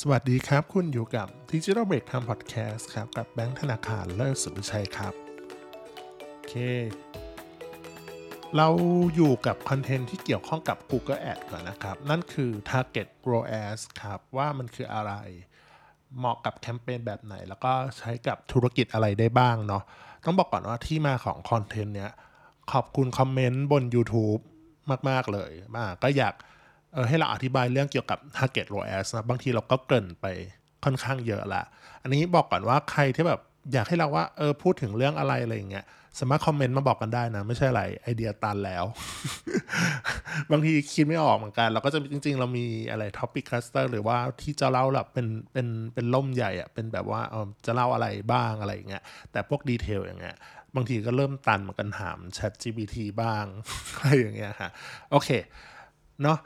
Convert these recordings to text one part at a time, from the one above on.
สวัสดีครับ คุณอยู่กับ Digital Break Time Podcast ครับ กับแบงค์ธนาคารเลิศสุวิชัยครับ โอเค เราอยู่กับคอนเทนต์ที่เกี่ยวข้องกับ Google Ad ก่อนนะครับ นั่นคือ Target ROAS ครับ ว่ามันคืออะไร เหมาะกับแคมเปญแบบไหน แล้วก็ใช้กับธุรกิจอะไรได้บ้างเนาะต้องบอกก่อนว่าที่มาของคอนเทนต์เนี้ยขอบคุณคอมเมนต์บน YouTube มาก ๆ เลยมาก็อยาก เออให้เราอธิบายเรื่องเกี่ยวกับ Target ROAS นะบางทีเราก็เกริ่นไปค่อนข้างเยอะละ อันนี้บอกก่อนว่าใครที่แบบอยากให้เราว่าเออพูดถึงเรื่องอะไรอะไรอย่างเงี้ยสามารถคอมเมนต์มาบอกกันได้นะ ไม่ใช่อะไรไอเดียตันแล้ว บางทีคิดไม่ออกเหมือนกัน เราก็จะจริง ๆ เรามีอะไร topic cluster หรือว่าที่จะเล่าแบบเป็นเป็นเป็นร่มใหญ่อะเป็นแบบว่าเออจะเล่าอะไรบ้างอะไรอย่างเงี้ยแต่พวก detail อย่างเงี้ยบางทีก็เริ่มตันเหมือนกันถาม Chat GPT บ้างอะไรอย่างเงี้ยฮะโอเคเนาะ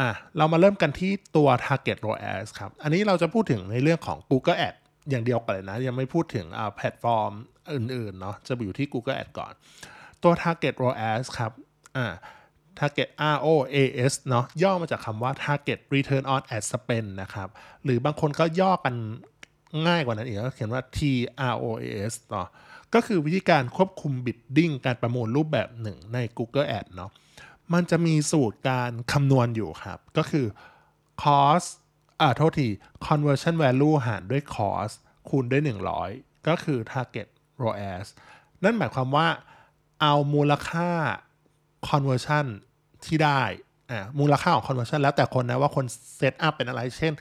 อะเรามาเริ่มกันที่ตัว Target ROAS ครับ อันนี้เราจะพูดถึงในเรื่องของ Google Ad อย่างเดียวกันเลยนะ ยังไม่พูดถึงอ่าแพลตฟอร์มอื่นๆเนาะจะอยู่ที่ Google Ad ก่อน ตัว Target ROAS ครับอ่า Target ROAS เนาะย่อมาจากคำว่า Target Return on Ad Spend นะครับ หรือบางคนก็ย่อกันง่ายกว่านั้นอีกก็เขียนว่า TROAS เนาะก็คือวิธีการควบคุมบิดดิ้งการประมูลรูปแบบหนึ่งใน Google Ad เนาะ มันจะมีสูตรการคำนวณอยู่ครับ ก็คือ cost อ่าโทษที conversion value หารด้วย cost คูณด้วย 100 ก็คือ target ROAS นั่นหมายความว่าเอามูลค่า conversion ที่ได้อ่ามูลค่าของ conversion แล้วแต่คนนะว่าคนsetup เป็นอะไร เช่น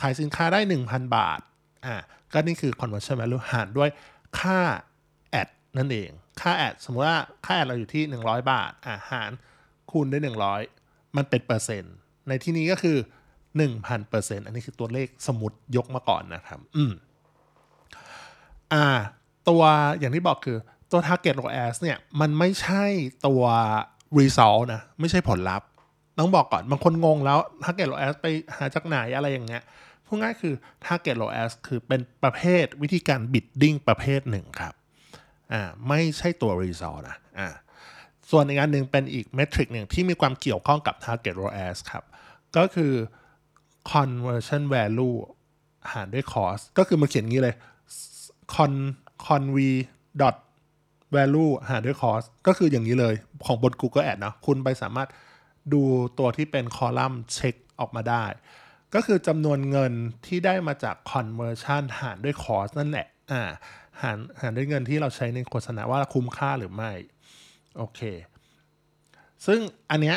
ขายสินค้าได้ 1,000 บาทอ่าก็นี่คือ conversion value หารด้วยค่า ad นั่นเอง ค่า ad สมมติว่าค่า ad เราอยู่ที่ 100 บาทอ่าหาร คูณด้วย 100 มันเป็นเปอร์เซ็นต์ ในที่นี้ก็คือ 1,000เปอร์เซ็นต์อันนี้คือตัวเลขสมมติยกมาก่อนนะครับ อืมอ่า ตัวอย่างที่บอกคือตัว target ROAS เนี่ย มันไม่ใช่ตัว result นะ ไม่ใช่ผลลัพธ์ ต้องบอกก่อน บางคนงงแล้ว target OS ไปหาจากไหนอะไรอย่างเงี้ยพูดง่ายคือ target OS คือเป็นประเภทวิธีการ bidding ประเภทหนึ่งครับ อ่า ไม่ใช่ตัว result นะ อ่า ส่วนอีกอันหนึ่งเป็นอีกเมทริกหนึ่งที่มีความเกี่ยวข้องกับ target ROAS ครับ ก็คือ conversion value หารด้วย cost ก็คือมันเขียนงี้เลย con con v dot value หารด้วย cost ก็คืออย่างนี้เลยของบน Google Ad นะคุณไปสามารถดูตัวที่เป็นคอลัมน์เช็คออกมาได้ ก็คือจำนวนเงินที่ได้มาจาก conversion หารด้วย cost นั่นแหละอ่าหารหารด้วยเงินที่เราใช้ในโฆษณาว่าคุ้มค่าหรือไม่ โอเค ซึ่งอันเนี้ย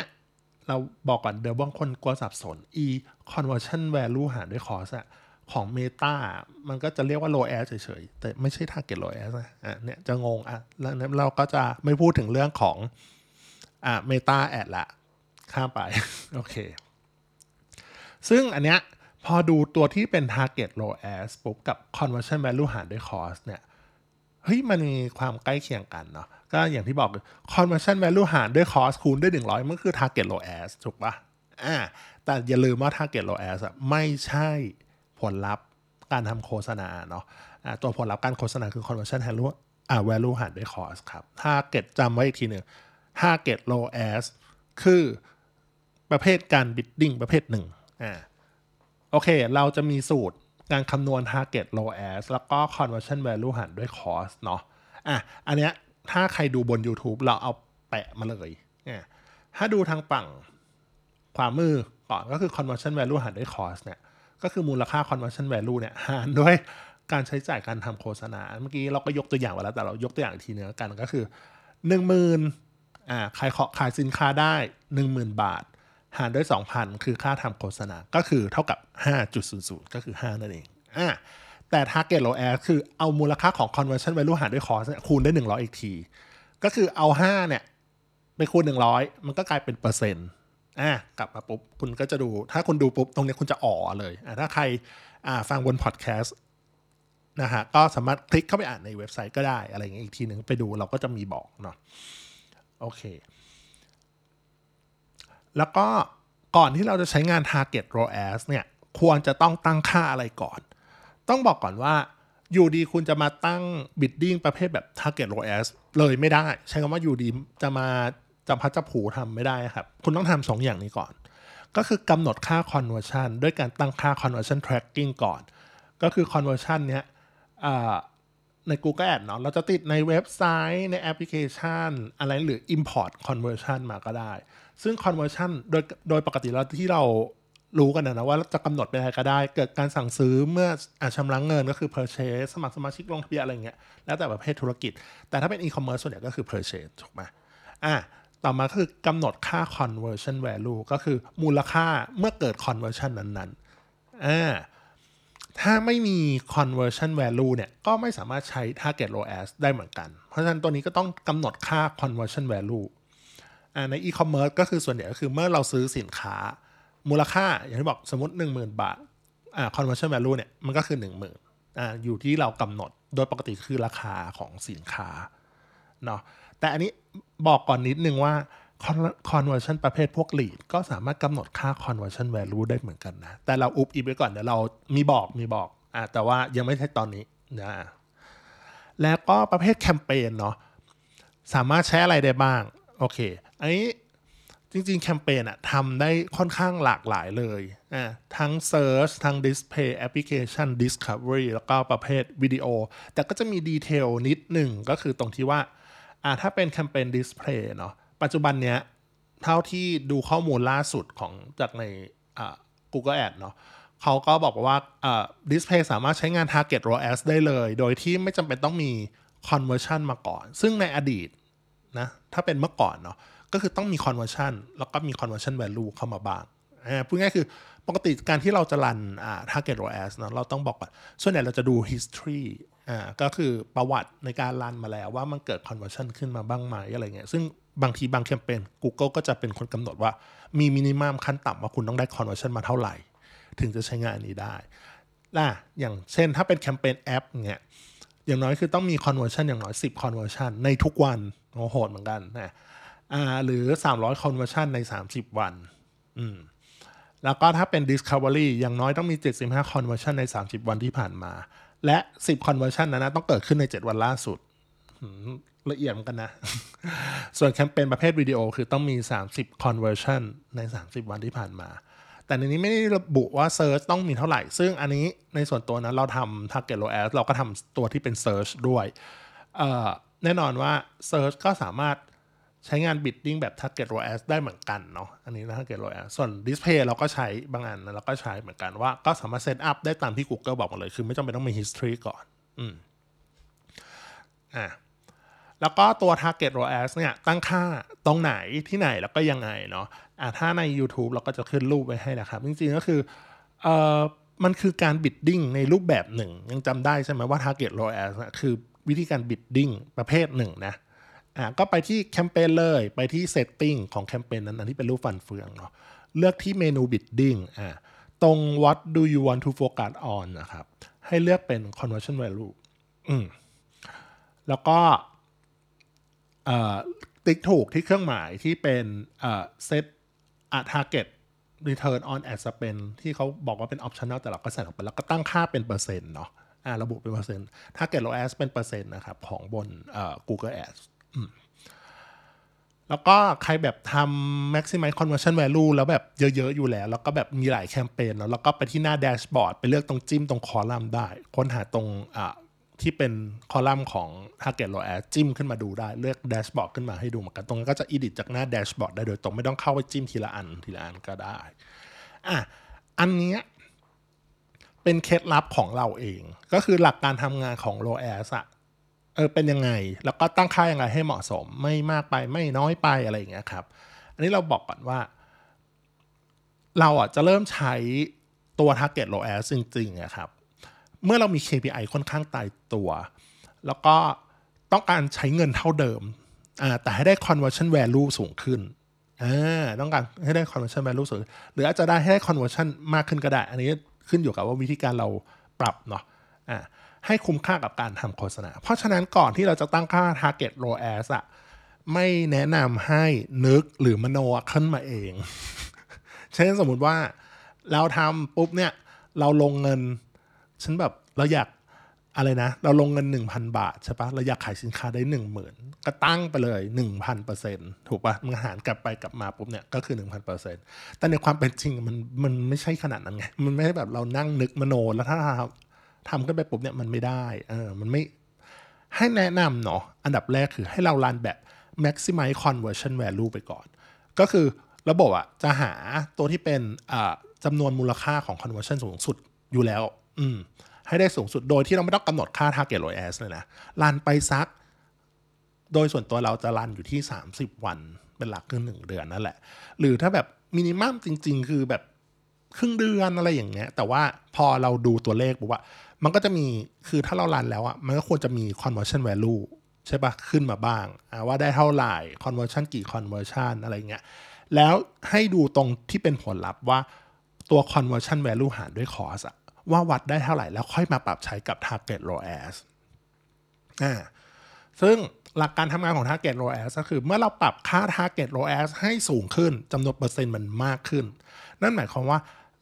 เราบอกก่อนเดี๋ยวบางคนกลัวสับสน e conversion value หารด้วย cost อะของ Meta มันก็จะเรียกว่า low ad เฉยๆ แต่ไม่ใช่ target low ad นะอะเนี่ยจะงงอะแล้วเราก็จะไม่พูดถึงเรื่องของอะ Meta ad ละ ข้ามไป โอเค ซึ่งอันเนี้ยพอดูตัวที่เป็น target low ad ปุ๊บกับ conversion value หารด้วย cost เนี่ย เฮ้ยมันมีความใกล้เคียงกันเนาะก็อย่างที่บอก conversion value หารด้วย cost คูณด้วย 100 มันคือ target ROAS ถูกปะอ่าแต่อย่าลืมว่า target ROAS ไม่ใช่ผลลัพธ์การทำโฆษณาเนาะอ่าตัวผลลัพธ์การโฆษณาคือ conversion value อ่า value หารด้วย cost ครับ target จำไว้อีกทีหนึ่ง target ROAS คือประเภทการ bidding ประเภทหนึ่งอ่าโอเค เราจะมีสูตร การคำนวณ target ROAS แล้วก็ conversion value หารด้วย cost เนาะอะอันเนี้ยถ้าใครดูบน YouTube เราเอาแปะมาเลยเนี่ยถ้าดูทางฝั่งขวามือก่อนก็คือ conversion value หารด้วย cost เนี่ยก็คือมูลค่า conversion value เนี่ยหารด้วยการใช้จ่ายการทำโฆษณา เมื่อกี้เราก็ยกตัวอย่างไว้แล้วแต่เรายกตัวอย่างอีกทีนึงแล้วกันก็คือ 10,000อ่าขายขายสินค้าได้ 10,000 บาท หารด้วย 2,000 คือค่าทำโฆษณา ก็คือเท่ากับ 5.00 ก็คือ 5 นั่นเองอ่าแต่ target ROAS คือเอามูลค่าของ conversion value หารด้วย cost คูณด้วย100 อีกที ก็คือเอา 5 เนี่ย ไปคูณ 100 มันก็กลายเป็นเปอร์เซ็นต์อะกลับมาปุ๊บ คุณก็จะดู ถ้าคุณดูปุ๊บ ตรงนี้คุณจะอ๋อเลยอะถ้าใครอ่าฟังบนพอดแคสต์นะฮะก็สามารถคลิกเข้าไปอ่านในเว็บไซต์ก็ได้อะไรอย่างเงี้ยอีกทีหนึ่งไปดูเราก็จะมีบอกเนาะโอเค แล้วก็ก่อนที่เราจะใช้งาน target ROAS เนี่ยควรจะต้องตั้งค่าอะไรก่อน ต้องบอกก่อนว่าอยู่ดีคุณจะมาตั้ง bidding ประเภทแบบ target ROAS เลยไม่ได้ ใช้คำว่าอยู่ดีจะมาจำพัดจับผูทำไม่ได้ครับ คุณต้องทำสองอย่างนี้ก่อน ก็คือกำหนดค่า conversion ด้วยการตั้งค่า conversion tracking ก่อน ก็คือ conversion เนี้ยใน Google Ad เนาะเราจะติดในเว็บไซต์ในแอปพลิเคชัน อะไรหรือ import conversion มาก็ได้ ซึ่ง conversion โดยโดยปกติแล้วที่เรารู้กันนะว่าจะกำหนดเป็นอะไรก็ได้ เกิดการสั่งซื้อเมื่ออชำระเงินก็คือ purchase สมัครสมาชิกลงทะเบียนอะไรเงี้ยแล้วแต่ประเภทธุรกิจ แต่ถ้าเป็น e-commerce ส่วนใหญ่ก็คือ purchase ถูกไหมอะต่อมาคือกำหนดค่า conversion value ก็คือมูลค่าเมื่อเกิด conversion นั้นๆอ่าถ้าไม่มี conversion value เนี่ย ก็ไม่สามารถใช้ target ROAS ได้เหมือนกัน เพราะฉะนั้นตัวนี้ก็ต้องกำหนดค่า conversion value ใน e-commerce ก็คือส่วนใหญ่ก็คือเมื่อเราซื้อสินค้ามูลค่าอย่างที่บอกสมมติ 10,000 บาทอ่า conversion value เนี่ยมันก็คือ 10,000อ่าอยู่ที่เรากำหนดโดยปกติคือราคาของสินค้าเนาะแต่อันนี้บอกก่อนนิดนึงว่า conversion ประเภทพวก lead ก็สามารถกำหนดค่า conversion value ได้เหมือนกันนะ แต่เราอุบอีกไว้ก่อนเดี๋ยวเรามีบอกมีบอกอ่าแต่ว่ายังไม่ใช่ตอนนี้นะแล้วก็ประเภทแคมเปญเนาะสามารถใช้อะไรได้บ้าง โอเค อันนี้จริง ๆ แคมเปญอะทำได้ค่อนข้างหลากหลายเลยอะทั้ง Search ทั้ง Display Application Discovery แล้วก็ประเภทวิดีโอ แต่ก็จะมีดีเทลนิดหนึ่งก็คือตรงที่ว่าอ่าถ้าเป็นแคมเปญ Display เนาะปัจจุบันเนี้ยเท่าที่ดูข้อมูลล่าสุดของจากในอ่า Google Ad เนาะเขาก็บอกว่าอ่า Display สามารถใช้งาน Target ROAS ได้เลย โดยที่ไม่จำเป็นต้องมี Conversion มาก่อน ซึ่งในอดีตนะถ้าเป็นเมื่อก่อนเนาะ ก็คือต้องมี conversion แล้วก็มี conversion value เข้ามาบ้างพูดง่ายคือปกติการที่เราจะรันอ่า target ROAS เนาะเราต้องบอกก่อนส่วนใหญ่เราจะดู history อ่าก็คือประวัติในการรันมาแล้วว่ามันเกิด conversion ขึ้นมาบ้างไหมอะไรเงี้ยซึ่งบางทีบางแคมเปญ Google ก็จะเป็นคนกำหนดว่ามีมินิมัมขั้นต่ำว่าคุณต้องได้ conversion มาเท่าไหร่ ถึงจะใช้งานนี้ได้ล่ะอย่างเช่นถ้าเป็นแคมเปญแอปเงี้ยอย่างน้อยคือต้องมี conversion อย่างน้อย 10 conversion ในทุกวันโอ้โหดเหมือนกันนะ หรือ 300 conversion ใน 30 วัน อืมแล้วก็ถ้าเป็น discovery อย่างน้อยต้องมี 75 conversion ใน 30 วันที่ผ่านมา และ 10 conversion นั้นนะต้องเกิดขึ้นใน 7 วันล่าสุด ละเอียดกันนะ ส่วนแคมเปญประเภทวิดีโอคือต้องมี 30 conversion ใน 30 วันที่ผ่านมา แต่ในนี้ไม่ได้ระบุว่า search ต้องมีเท่าไหร่ ซึ่งอันนี้ในส่วนตัวนะเราทำ target ROAS เราก็ทำตัวที่เป็น search ด้วย แน่นอนว่า search ก็สามารถ ใช้งาน bidding แบบ target ROAS ได้เหมือนกันเนาะ อันนี้นะ target ROAS ส่วน display เราก็ใช้บางอันเราก็ใช้เหมือนกันว่าก็สามารถเซตอัพได้ตามที่ Google บอกมาเลย คือไม่จำเป็นต้องมี history ก่อน อืม อะ แล้วก็ตัว target ROAS เนี่ย ตั้งค่าตรงไหนที่ไหนแล้วก็ยังไงเนาะ อะ ถ้าใน YouTube เราก็จะขึ้นรูปไว้ให้นะครับ จริงๆ ก็คือ เอ่อ มันคือการ bidding ในรูปแบบหนึ่ง ยังจำได้ใช่ไหมว่า target ROAS คือวิธีการ bidding ประเภทหนึ่งนะ อ่าก็ไปที่แคมเปญเลยไปที่เซตติ้งของแคมเปญนั้นที่เป็นรูปฟันเฟืองเนาะเลือกที่เมนู bidding อ่าตรง what do you want to focus on นะครับ ให้เลือกเป็น conversion value อืมแล้วก็ติ๊กถูกที่เครื่องหมายที่เป็นเซตอ่า target return on ad spend ที่เขาบอกว่าเป็น optional แต่เราก็ใส่ลงไปแล้วก็ตั้งค่าเป็นเปอร์เซ็นต์เนาะอ่าระบุเป็นเปอร์เซ็นต์ target ROAS เป็นเปอร์เซ็นต์นะครับ ของบน Google Ads แล้วก็ใครแบบทำ maximize conversion value แล้วแบบเยอะ ๆ อยู่แล้ว แล้วก็แบบมีหลายแคมเปญแล้วแล้วก็ไปที่หน้า dashboard ไปเลือกตรงจิ้มตรงคอลัมน์ได้ ค้นหาตรงอ่าที่เป็นคอลัมน์ของ target ROAS จิ้มขึ้นมาดูได้ เลือก dashboard ขึ้นมาให้ดูเหมือนกัน ตรงนั้นก็จะ edit จากหน้า dashboard ได้โดยตรงไม่ต้องเข้าไปจิ้มทีละอันทีละอันก็ได้อะอันนี้เป็นเคล็ดลับของเราเอง ก็คือหลักการทำงานของ ROAS อะ เออเป็นยังไง แล้วก็ตั้งค่ายังไงให้เหมาะสม ไม่มากไปไม่น้อยไปอะไรอย่างเงี้ยครับ อันนี้เราบอกก่อนว่า เราอะจะเริ่มใช้ตัว target ROAS จริงๆนะครับ เมื่อเรามี KPI ค่อนข้างตายตัว แล้วก็ต้องการใช้เงินเท่าเดิมอ่าแต่ให้ได้ conversion value สูงขึ้นอ่าต้องการให้ได้ conversion value สูงหรืออาจจะได้ให้ได้ conversion มากขึ้นก็ได้ อันนี้ขึ้นอยู่กับว่าวิธีการเราปรับเนาะอ่า ให้คุ้มค่ากับการทำโฆษณา เพราะฉะนั้นก่อนที่เราจะตั้งค่า target ROAS อะไม่แนะนำให้นึกหรือมโนขึ้นมาเอง เช่นสมมุติว่าเราทำปุ๊บเนี่ย เราลงเงิน ฉันแบบเราอยากอะไรนะ เราลงเงิน 1,000 บาทใช่ปะเราอยากขายสินค้าได้ 10,000 ก็ตั้งไปเลย 1,000%ถูกปะมันหารกลับไปกลับมาปุ๊บเนี่ยก็คือ 1,000%แต่ในความเป็นจริงมันมันไม่ใช่ขนาดนั้นไง มันไม่ใช่แบบเรานั่งนึกมโนแล้วถ้า ทำขึ้นไปปุ๊บเนี่ยมันไม่ได้เออมันไม่ให้แนะนำเนาะอันดับแรกคือให้เรารันแบบ maximize conversion value ไปก่อน ก็คือระบบอะจะหาตัวที่เป็นจำนวนมูลค่าของ conversion สูงสุดอยู่แล้ว อืมให้ได้สูงสุดโดยที่เราไม่ต้องกำหนดค่า target ROAS เลยนะรันไปซัก โดยส่วนตัวเราจะรันอยู่ที่ 30 วันเป็นหลักคือหนึ่งเดือนนั่นแหละ หรือถ้าแบบมินิมัมจริง ๆ คือแบบครึ่งเดือนอะไรอย่างเงี้ย แต่ว่าพอเราดูตัวเลขบอกว่า มันก็จะมีคือถ้าเรารันแล้วอะมันก็ควรจะมี conversion value ใช่ปะขึ้นมาบ้างว่าได้เท่าไหร่ conversion กี่ conversion อะไรเงี้ยแล้วให้ดูตรงที่เป็นผลลัพธ์ว่าตัว conversion value หารด้วย cost อะว่าวัดได้เท่าไหร่แล้วค่อยมาปรับใช้กับ target ROAS อ่าซึ่งหลักการทำงานของ target ROAS ก็คือเมื่อเราปรับค่า target ROAS ให้สูงขึ้นจำนวนเปอร์เซ็นต์มันมากขึ้น นั่นหมายความว่า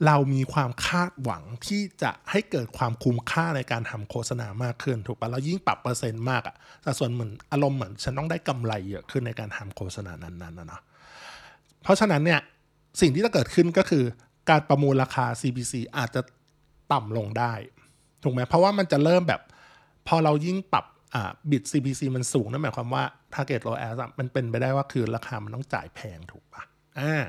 เรามีความคาดหวังที่จะให้เกิดความคุ้มค่าในการทำโฆษณามากขึ้น ถูกปะแล้วยิ่งปรับเปอร์เซ็นต์มากอะแต่ส่วนเหมือนอารมณ์เหมือนฉันต้องได้กำไรเยอะขึ้นในการทำโฆษณานั้นๆนะเนาะเพราะฉะนั้นเนี่ยสิ่งที่จะเกิดขึ้นก็คือ การประมูลราคา CPC อาจจะต่ำลงได้ถูกไหมเพราะว่ามันจะเริ่มแบบพอเรายิ่งปรับบิต CPC มันสูงนั่นหมายความว่า target ROAS มันเป็นไปได้ว่าคือราคามันต้องจ่ายแพงถูกป่ะอ่า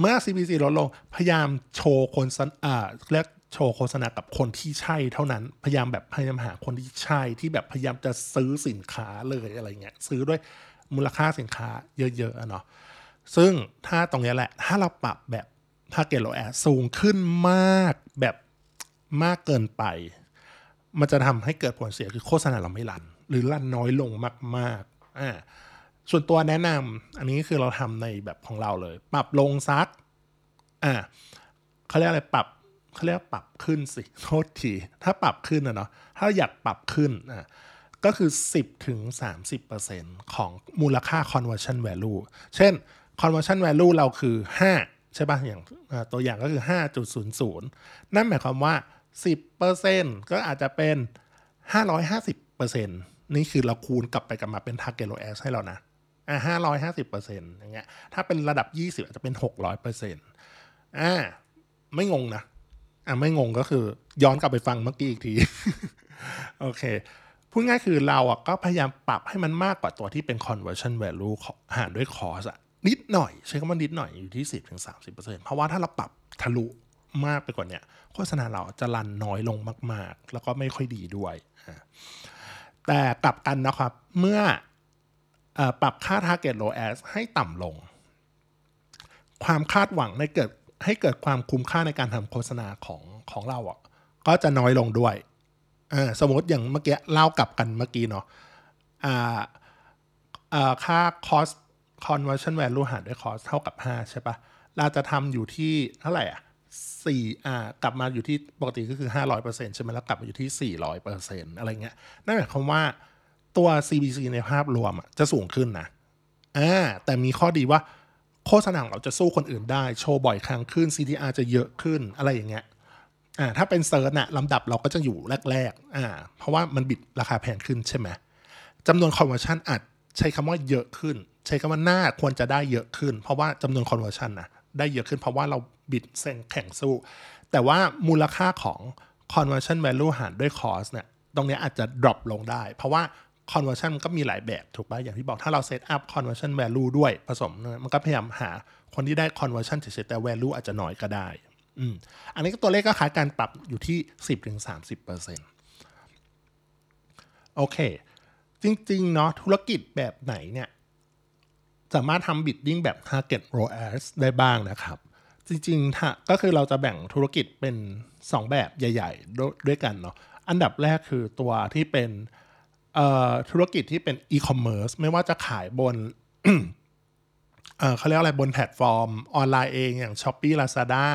เมื่อ CPC ลดลงพยายามโชว์คนอ่าเรียกโชว์โฆษณากับคนที่ใช่เท่านั้นพยายามแบบพยายามหาคนที่ใช่ที่แบบพยายามจะซื้อสินค้าเลยอะไรเงี้ยซื้อด้วยมูลค่าสินค้าเยอะๆเนาะซึ่งถ้าตรงนี้แหละ ถ้าเราปรับแบบถ้าเกลโลแอดสูงขึ้นมากแบบมากเกินไป มันจะทำให้เกิดผลเสียคือโฆษณาเราไม่รัน หรือรันน้อยลงมากๆอ่า ส่วนตัวแนะนำอันนี้คือเราทำในแบบของเราเลย ปรับลงซักอ่าเขาเรียกอะไรปรับเขาเรียกปรับขึ้นสิโทษทีถ้าปรับขึ้นนะเนาะถ้าอยากปรับขึ้นอ่าก็คือ 10ถึง30%ของมูลค่า conversion value เช่น conversion value เราคือ 5 ใช่ป่ะอย่างตัวอย่างก็คือ 5.00 นั่นหมายความว่า 10%ก็อาจจะเป็น 550%นี่คือเราคูณกลับไปกลับมาเป็น target ROAS ให้เรานะ อ่าห้าร้อยห้าสิบเปอร์เซ็นต์อย่างเงี้ย ถ้าเป็นระดับยี่สิบอาจจะเป็นหกร้อยเปอร์เซ็นต์อ่า ไม่งงนะ อ่าไม่งงก็คือ ย้อนกลับไปฟังเมื่อกี้อีกที โอเค พูดง่ายคือเราอะก็พยายามปรับให้มันมากกว่าตัวที่เป็น conversion value หารด้วย cost อะนิดหน่อย ใช้คำว่านิดหน่อยอยู่ที่สิบถึงสามสิบเปอร์เซ็นต์เพราะว่าถ้าเราปรับทะลุมากไปกว่านี้โฆษณาเราจะรันน้อยลงมาก ๆ แล้วก็ไม่ค่อยดีด้วย แต่กลับกันนะครับ เมื่อ ปรับค่า target ROAS ให้ต่ำลง ความคาดหวังในเกิดให้เกิดความคุ้มค่าในการทำโฆษณาของของเราอะก็จะน้อยลงด้วยสมมติอย่างเมื่อกี้เล่ากลับกันเมื่อกี้เนาะค่า cost conversion value หารด้วย cost เท่ากับ 5 ใช่ปะเราจะทำอยู่ที่เท่าไหร่อะสี่อ่ากลับมาอยู่ที่ปกติก็คือ 500%ใช่ไหมแล้วกลับมาอยู่ที่ 400%อะไรเงี้ยนั่นหมายความว่า ตัว CBC ในภาพรวมจะสูงขึ้นนะอ่าแต่มีข้อดีว่าโฆษณาเราจะสู้คนอื่นได้ โชว์บ่อยครั้งขึ้น CTR จะเยอะขึ้นอะไรอย่างเงี้ยอ่าถ้าเป็น search นะลำดับเราก็จะอยู่แรกๆอ่าเพราะว่ามัน bid ราคาแพงขึ้นใช่ไหมจำนวน conversion อาจใช้คำว่าเยอะขึ้น ใช้คำว่าน่าควรจะได้เยอะขึ้น เพราะว่าจำนวน conversion นะได้เยอะขึ้นเพราะว่าเรา bidding แข่งสู้ แต่ว่ามูลค่าของ conversion value หารด้วย cost เนี่ยตรงนี้อาจจะ drop ลงได้ เพราะว่า conversion มันก็มีหลายแบบถูกป่ะอย่างที่บอกถ้าเรา set up conversion value ด้วยผสม มันก็พยายามหาคนที่ได้ conversion เฉยๆแต่ value อาจจะน้อยก็ได้อืมอันนี้ตัวเลขก็คล้ายการปรับอยู่ที่ 10-30%โอเค จริงๆเนาะธุรกิจแบบไหนเนี่ย สามารถทำบิดดิ้งแบบ target ROAS ได้บ้างนะครับ จริงๆถ้าก็คือเราจะแบ่งธุรกิจเป็น 2 แบบใหญ่ ๆ ด้วยกันเนาะอันดับแรกคือตัวที่เป็น ธุรกิจที่เป็นอีคอมเมิร์ซไม่ว่าจะขายบนเขาเรียกอะไรบนแพลตฟอร์ม ออนไลน์เองอย่าง Shopee Lazada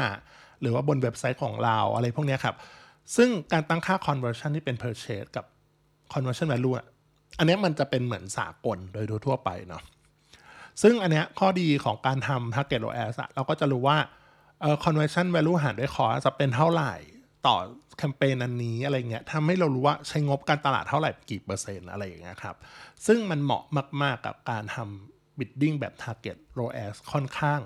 หรือว่าบนเว็บไซต์ของเราอะไรพวกนี้ครับ ซึ่งการตั้งค่า conversion ที่เป็น purchase กับ conversion value อันนี้มันจะเป็นเหมือนสากลโดยทั่วไปเนาะซึ่งอันนี้ข้อดีของการทำ target ROAS เราก็จะรู้ว่า conversion value หารด้วย cost จะเป็นเท่าไหร่ต่อ แคมเปญอันนี้อะไรเงี้ยทำให้เรารู้ว่าใช้งบการตลาดเท่าไหร่กี่เปอร์เซ็นต์อะไรอย่างเงี้ยครับ ซึ่งมันเหมาะมาก ๆ กับการทำ bidding แบบ Target ROAS ค่อนข้าง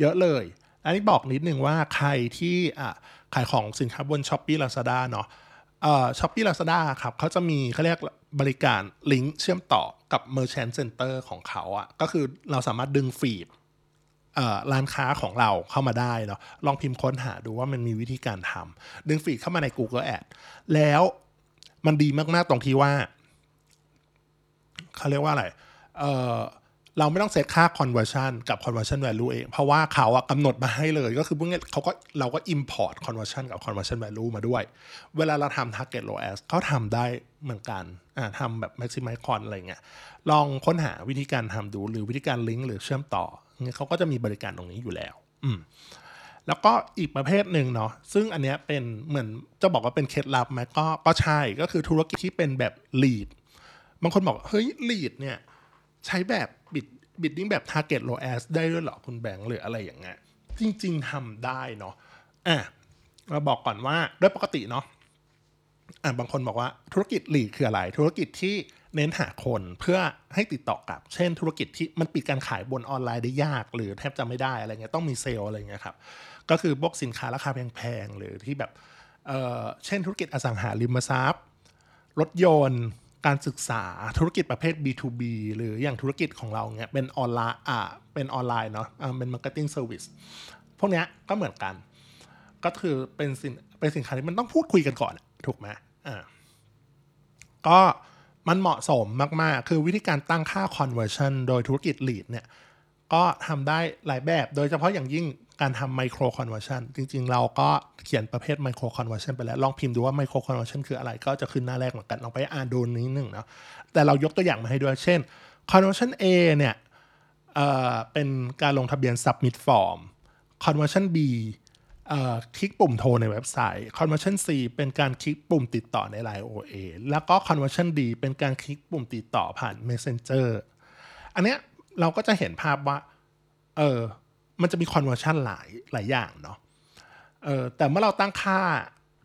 เยอะเลย อันนี้บอกนิดนึงว่าใครที่อะขายของสินค้าบน Shopee Lazada เนาะเอ่อ Shopee Lazada ครับเขาจะมีเขาเรียกบริการลิงก์เชื่อมต่อกับ Merchant Center ของเขาอะ่ะก็คือเราสามารถดึงฟีด ร้านค้าของเราเข้ามาได้เนาะลองพิมพ์ค้นหาดูว่ามันมีวิธีการทำดึงฟีดเข้ามาใน Google Ad แล้วมันดีมาก ๆ ตรงที่ว่าเขาเรียกว่าอะไรเเราไม่ต้องเซตค่า conversion กับ conversion value เอง เพราะว่าเขาอะกำหนดมาให้เลยก็คือพวกนี้เขาก็เราก็ import conversion กับ conversion value มาด้วย เวลาเราทำ target ROAS เขาทำได้เหมือนกันทำแบบ maximize con อะไรเงี้ยลองค้นหาวิธีการทำดูหรือวิธีการลิงก์หรือเชื่อมต่อ เขาก็จะมีบริการตรงนี้อยู่แล้ว อืมแล้วก็อีกประเภทหนึ่งเนาะซึ่งอันเนี้ยเป็นเหมือนจะบอกว่าเป็นเคล็ดลับไหมก็ก็ใช่ก็คือธุรกิจที่เป็นแบบ lead บางคนบอกเฮ้ย lead เนี่ยใช้แบบบิดบิดดิ้งแบบ target low as ได้ด้วยเหรอคุณแบงค์หรืออะไรอย่างเงี้ยจริง ๆทำได้เนาะอะเราบอกก่อนว่าโดยปกติเนาะอะบางคนบอกว่าธุรกิจ lead คืออะไร ธุรกิจที่ เน้นหาคนเพื่อให้ติดต่อกับ เช่นธุรกิจที่มันปิดการขายบนออนไลน์ได้ยาก หรือแทบจะไม่ได้อะไรเงี้ยต้องมีเซลอะไรเงี้ยครับก็คือพวกสินค้าราคาแพงๆหรือที่แบบเช่นธุรกิจอสังหาริมทรัพย์ รถยนต์การศึกษาธุรกิจประเภท B2B หรืออย่างธุรกิจของเราเนี่ยเป็นออนไลน์อ่าเป็นออนไลน์เนาะเป็น marketing service พวกเนี้ยก็เหมือนกัน ก็คือเป็นสินเป็นสินค้าที่มันต้องพูดคุยกันก่อน ถูกไหมอ่าก็ มันเหมาะสมมาก ๆ คือวิธีการตั้งค่า conversion โดยธุรกิจ lead เนี่ย ก็ทำได้หลายแบบ โดยเฉพาะอย่างยิ่งการทำ micro conversion จริง ๆ เราก็เขียนประเภท micro conversion ไปแล้ว ลองพิมพ์ดูว่า micro conversion คืออะไร ก็จะขึ้นหน้าแรกเหมือนกัน ลองไปอ่านดูนิดนึงเนาะ แต่เรายกตัวอย่างมาให้ด้วย เช่น conversion A เนี่ยเเป็นการลงทะเบียน submit form conversion B คลิกปุ่มโทรในเว็บไซต์ conversion C เป็นการคลิกปุ่มติดต่อใน Line OA แล้วก็ conversion D เป็นการคลิกปุ่มติดต่อผ่าน Messenger อันเนี้ยเราก็จะเห็นภาพว่าเออมันจะมี conversion หลายหลายอย่างเนาะเออแต่เมื่อเราตั้งค่า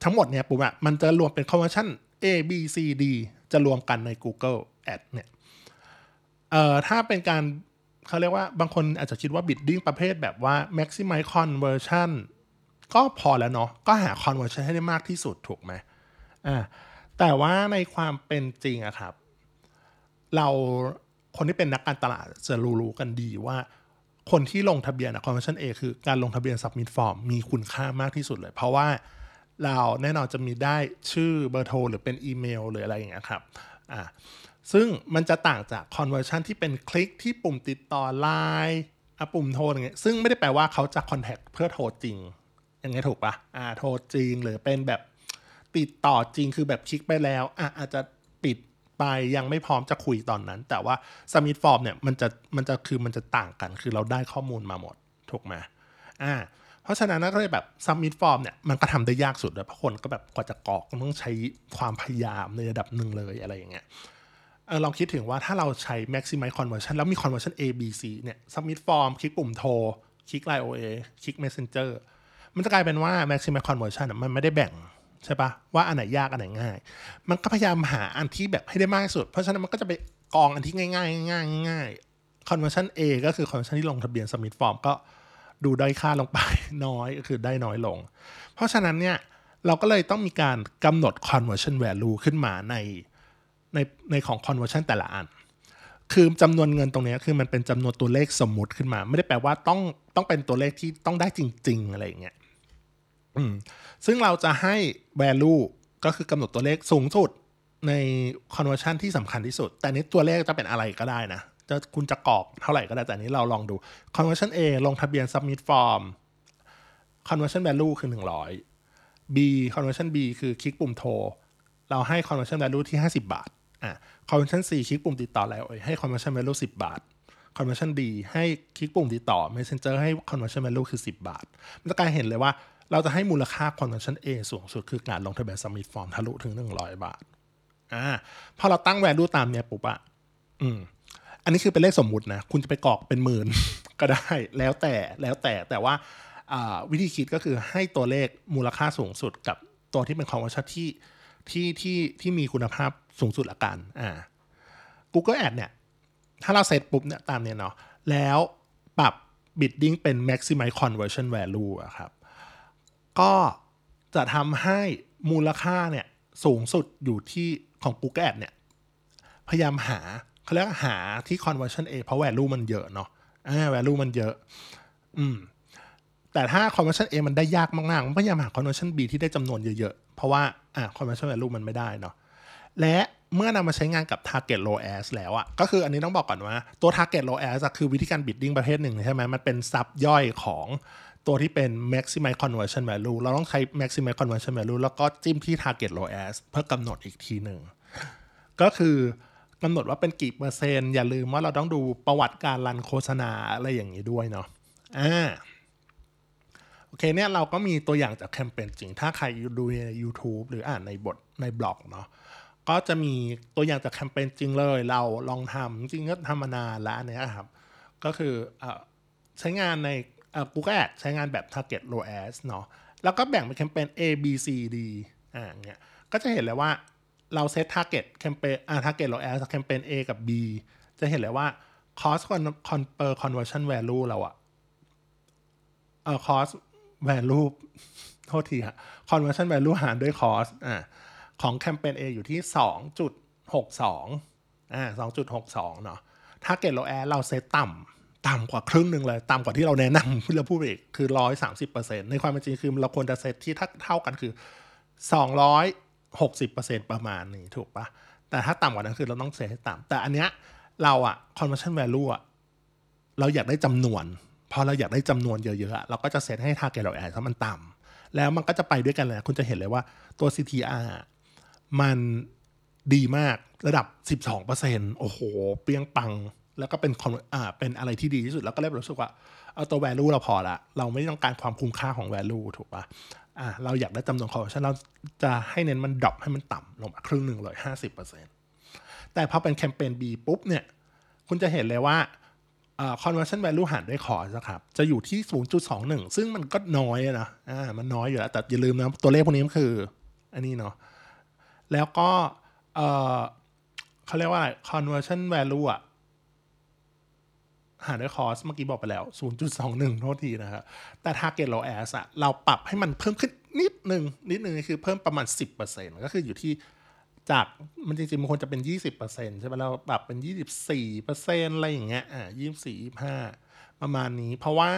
ทั้งหมดเนี่ยปุ๊บอะมันจะรวมเป็น conversion A B C D จะรวมกันใน Google Ad เนี่ยเอ่อถ้าเป็นการเขาเรียกว่าบางคนอาจจะคิดว่า bidding ประเภทแบบว่า maximize conversion ก็พอแล้วเนาะก็หา conversion ให้ได้มากที่สุดถูกไหมอ่าแต่ว่าในความเป็นจริงอะครับ เราคนที่เป็นนักการตลาดจะรู้ๆกันดีว่า คนที่ลงทะเบียนอะ conversion A คือการลงทะเบียน submit form มีคุณค่ามากที่สุดเลย เพราะว่าเราแน่นอนจะมีได้ชื่อเบอร์โทรหรือเป็นอีเมลหรืออะไรอย่างเงี้ยครับอ่าซึ่งมันจะต่างจาก conversion ที่เป็นคลิกที่ปุ่มติดต่อไลน์ปุ่มโทรอย่างเงี้ยซึ่งไม่ได้แปลว่าเขาจะ contact เพื่อโทรจริง อย่างเงี้ยถูกปะอ่าโทรจริงหรือเป็นแบบติดต่อจริงคือแบบคลิกไปแล้วอะอาจจะปิดไปยังไม่พร้อมจะคุยตอนนั้น แต่ว่าสมิธฟอร์มเนี่ยมันจะมันจะคือมันจะต่างกัน คือเราได้ข้อมูลมาหมดถูกไหมอ่าเพราะฉะนั้นก็เลยแบบซัมมิทฟอร์มเนี่ยมันก็ทำได้ยากสุดเลยเพราะคนก็แบบกว่าจะกรอกต้องใช้ความพยายามในระดับหนึ่งเลยอะไรอย่างเงี้ยเออลองคิดถึงว่าถ้าเราใช้ maximize conversion แล้วมี conversion A B C เนี่ย submit form คลิกปุ่มโทร คลิก Line OA คลิก Messenger มันจะกลายเป็นว่า maximize conversion มันไม่ได้แบ่งใช่ปะว่าอันไหนยากอันไหนง่าย มันก็พยายามหาอันที่แบบให้ได้มากที่สุด เพราะฉะนั้นมันก็จะไปกองอันที่ง่ายง่ายง่ายง่าย conversion A ก็คือ conversion ที่ลงทะเบียน submit form ก็ดูด้อยค่าลงไปน้อยก็คือได้น้อยลง เพราะฉะนั้นเนี่ยเราก็เลยต้องมีการกำหนด conversion value ขึ้นมาในในในของ conversion แต่ละอัน คือจำนวนเงินตรงนี้คือมันเป็นจำนวนตัวเลขสมมุติขึ้นมา ไม่ได้แปลว่าต้องต้องเป็นตัวเลขที่ต้องได้จริง ๆ อะไรอย่างเงี้ย ซึ่งเราจะให้ value ก็คือกำหนดตัวเลขสูงสุดใน conversion ที่สำคัญที่สุด แต่นี้ตัวเลขจะเป็นอะไรก็ได้นะจะคุณจะกรอกเท่าไหร่ก็ได้ แต่นี้เราลองดู conversion A ลงทะเบียน submit form conversion value คือ 100 B conversion B คือคลิกปุ่มโทร เราให้ conversion value ที่ 50 บาทอะ conversion C คลิกปุ่มติดต่อแล้วให้ conversion value 10 บาท conversion D ให้คลิกปุ่มติดต่อ messenger ให้ conversion value คือ 10 บาท มันจะกลายเห็นเลยว่า เราจะให้มูลค่า conversion A สูงสุดคือการลงทะเบียน submit form ทะลุถึง 100 บาท อ่า พอเราตั้ง value ตามเนี้ยปุ๊บอะอืม อันนี้คือเป็นเลขสมมุตินะ คุณจะไปกรอกเป็นหมื่น ก็ได้ แล้วแต่ แล้วแต่ แต่ว่าวิธีคิดก็คือให้ตัวเลขมูลค่าสูงสุดกับตัวที่เป็น conversion ที่ที่ที่ที่มีคุณภาพสูงสุดละกัน อ่า Google Ad เนี่ย ถ้าเราเซตปุ๊บเนี่ยตามเนี่ยเนาะ แล้วปรับ bidding เป็น maximize conversion value อะครับ ก็จะทำให้มูลค่าเนี่ยสูงสุดอยู่ที่ของ Google Ad เนี่ย พยายามหาเขาเรียกหาที่ conversion A เพราะ value มันเยอะเนาะอ่า value มันเยอะ อืม แต่ถ้า conversion A มันได้ยากมากๆมันพยายามหา conversion B ที่ได้จำนวนเยอะๆ เพราะว่า อ่า conversion value มันไม่ได้เนาะ และเมื่อนำมาใช้งานกับ target low as แล้วอะก็คืออันนี้ต้องบอกก่อนว่า ตัว target low as คือวิธีการ bidding ประเภทหนึ่งใช่ไหมมันเป็นซับย่อยของ ตัวที่เป็น maximize conversion value เราต้องใช้ maximize conversion value แล้วก็จิ้มที่ target low as เพื่อกำหนดอีกทีหนึ่ง ก็คือกำหนดว่าเป็นกี่เปอร์เซ็นต์ อย่าลืมว่าเราต้องดูประวัติการรันโฆษณาอะไรอย่างนี้ด้วยเนาะอ่าโอเคเนี่ยเราก็มีตัวอย่างจากแคมเปญจริง ถ้าใครดูใน YouTube หรืออ่านในบทในบล็อกเนาะก็จะมีตัวอย่างจากแคมเปญจริงเลย เราลองทำจริงก็ทำมานานแล้วเนี้ยครับ ก็คืออใช้งานใน Google Ads ใช้งานแบบ Target Low Ads เนาะแล้วก็แบ่งเป็นแคมเปญ A B C D อ่าเงี้ยก็จะเห็นเลยว่าเราเซต Target แคมเปญอ่า Target Low Ads แคมเปญ A กับ B จะเห็นเลยว่า cost con per conversion value เราอะเอ่อ cost value โทษทีฮะ conversion value หารด้วย cost อ่าของแคมเปญ A อยู่ที่ 2.62อ่า2.62 เนาะ Target Low Ad เราเซตต่ำ ต่ำกว่าครึ่งหนึ่งเลย ต่ำกว่าที่เราแนะนำที่เราพูดอีกคือ130%ในความเป็นจริงคือเราควรจะเซตที่ถ้าเท่ากันคือ260%ปอร์เซ็นประมาณนี้ถูกปะแต่ถ้าต่ำกว่านั้นคือเราต้องเซตให้ต่ำแต่อันเนี้ยเราอะ conversion value อะเราอยากได้จำนวนพอเราอยากได้จำนวนเยอะๆเราก็จะเซตให้ target เราแอดถ้ามันต่ำแล้วมันก็จะไปด้วยกันเลยคุณจะเห็นเลยว่าตัว CTR มันดีมากระดับ 12%โอ้โห เปี้ยงปัง แล้วก็เป็นอ่าเป็นอะไรที่ดีที่สุดแล้วก็เลยรู้สึกว่าเอาตัว value เราพอละเราไม่ต้องการความคุ้มค่าของ value ถูกปะอ่าเราอยากได้จำนวน conversion เราจะให้เน้นมันดรอปให้มันต่ำลงมาครึ่งหนึ่งเลย 50%แต่พอเป็นแคมเปญ B ปุ๊บเนี่ยคุณจะเห็นเลยว่า conversion value หารด้วย cost นะครับ จะอยู่ที่ 0.21 ซึ่งมันก็น้อยนะอ่ามันน้อยอยู่แล้ว แต่อย่าลืมนะ ตัวเลขพวกนี้มันคือ อันนี้เนาะแล้วก็เเขาเรียกว่าอะไร conversion value อะ หารด้วย cost เมื่อกี้บอกไปแล้ว 0.21 โทษทีนะครับ แต่ target low as อะเราปรับให้มันเพิ่มขึ้นนิดนึง นิดนึงคือเพิ่มประมาณ 10%ก็คืออยู่ที่จากมันจริงๆมันควรจะเป็น 20%ใช่ไหมเราปรับเป็น 24%อะไรอย่างเงี้ยอ่า24 25 ประมาณนี้ เพราะว่า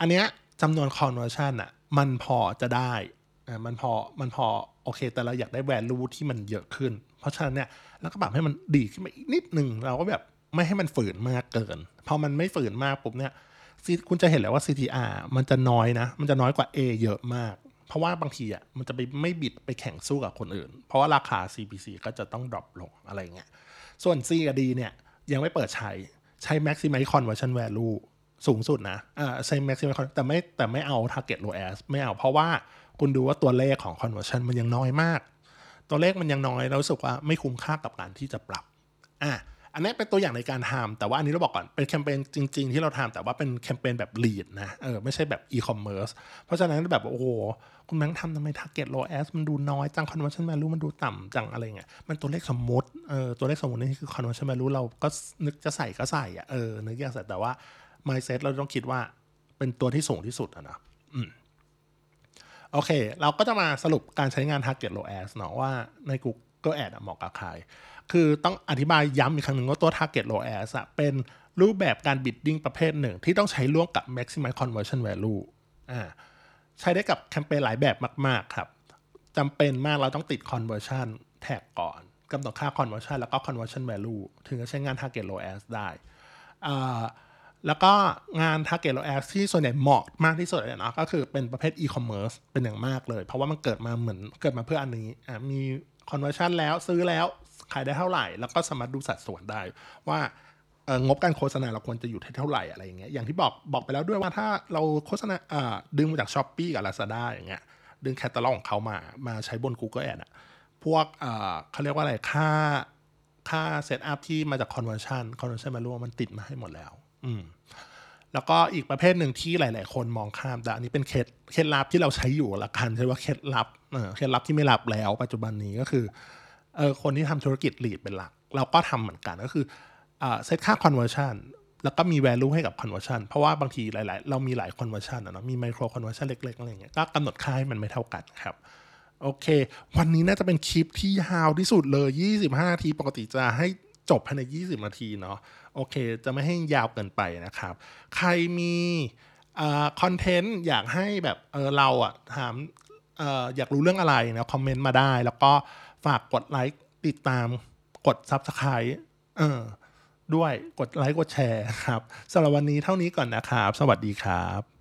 อันเนี้ยจำนวน conversion อะมันพอจะได้อ่ามันพอมันพอโอเค แต่เราอยากได้ value ที่มันเยอะขึ้น เพราะฉะนั้นเนี่ยเราก็ปรับให้มันดีขึ้นมาอีกนิดหนึ่งเราก็แบบ ไม่ให้มันฝืนมากเกิน พอมันไม่ฝืนมากปุ๊บเนี่ยคุณจะเห็นเลยว่า CTR มันจะน้อยนะ มันจะน้อยกว่า A เยอะมาก เพราะว่าบางทีอะมันจะไปไม่บิดไปแข่งสู้กับคนอื่น เพราะว่าราคา CPC ก็จะต้องดรอปลงอะไรเงี้ย ส่วน C กับ D เนี่ยยังไม่เปิดใช้ ใช้ maximize conversion value สูงสุดนะอ่าใช้ maximize แต่ไม่แต่ไม่เอา target low as ไม่เอา เพราะว่าคุณดูว่าตัวเลขของ conversion มันยังน้อยมาก ตัวเลขมันยังน้อยเราสึกว่าไม่คุ้มค่ากับการที่จะปรับ อะ อันนี้เป็นตัวอย่างในการทำแต่ว่าอันนี้เราบอกก่อนเป็นแคมเปญจริง ๆ ที่เราทำแต่ว่าเป็นแคมเปญแบบ lead นะเออไม่ใช่แบบอีคอมเมิร์ซเพราะฉะนั้นแบบโอ้โหคุณแบงค์ทำทำไม target low as มันดูน้อยจัง conversion value มันดูต่ำจังอะไรเงี้ยมันตัวเลขสมมติเออตัวเลขสมมตินี่คือ conversion value เราก็นึกจะใส่ก็ใส่อะเออนึกอยากใส่แต่ว่า mindset เราต้องคิดว่าเป็นตัวที่สูงที่สุดอะนะอืมโอเค เราก็จะมาสรุปการใช้งาน target low as เนาะว่าใน Google Ad เหมาะกับใคร คือต้องอธิบายย้ำอีกครั้งหนึ่งว่าตัว target low as เป็นรูปแบบการ bidding ประเภทหนึ่ง ที่ต้องใช้ร่วมกับ maximize conversion value อ่าใช้ได้กับแคมเปญหลายแบบมาก ๆ ครับจำเป็นมากเราต้องติด conversion แท็กก่อนกำหนดค่า conversion แล้วก็ conversion value ถึงจะใช้งาน target low as ได้อ่าแล้วก็งาน target low as ที่ส่วนใหญ่เหมาะมากที่สุดเลยนะก็คือเป็นประเภท e-commerce เป็นอย่างมากเลย เพราะว่ามันเกิดมาเหมือนเกิดมาเพื่ออันนี้อ่ามี conversion แล้วซื้อแล้ว ขายได้เท่าไหร่ แล้วก็สามารถดูสัดส่วนได้ว่างบการโฆษณาเราควรจะอยู่ที่เท่าไหร่อะไรอย่างเงี้ย อย่างที่บอกบอกไปแล้วด้วยว่าถ้าเราโฆษณาดึงมาจาก s h อ p e e กับ Lazada อย่างเงี้ย ดึงแคตตาล็อกของเขามา มาใช้บน Google Ad อะพวกเขาเรียกว่าอะไร ค่าค่าเซตอัพที่มาจาก conversion conversion value มันติดมาให้หมดแล้ว อืม แล้วก็อีกประเภทหนึ่งที่หลาย ๆ คนมองข้าม แต่อันนี้เป็นเคล็ดเคล็ดลับที่เราใช้อยู่ละกันใช่ว่าเคล็ดลับเออเคล็ดลับที่ไม่ลับแล้วปัจจุบันนี้ก็คือ เออคนที่ทำธุรกิจ lead เป็นหลัก เราก็ทำเหมือนกันก็คือเซตค่า conversion แล้วก็มี value ให้กับ conversion เพราะว่าบางทีหลาย ๆ เรามีหลาย conversion อะเนาะมี micro conversion เล็ก ๆ อะไรเงี้ยก็กำหนดค่าให้มันไม่เท่ากันครับโอเค วันนี้น่าจะเป็นคลิปที่ยาวที่สุดเลย 25 นาที ปกติจะให้จบภายใน 20 นาทีเนาะ โอเค จะไม่ให้ยาวเกินไปนะครับ ใครมีคอนเทนต์อยากให้แบบเออเราอะถามอออยากรู้เรื่องอะไรนะ คอมเมนต์มาได้ แล้วก็ ฝากกดไลค์ติดตามกด Subscribe เออด้วยกดไลค์กดแชร์ครับสำหรับวันนี้เท่านี้ก่อนนะครับ สวัสดีครับ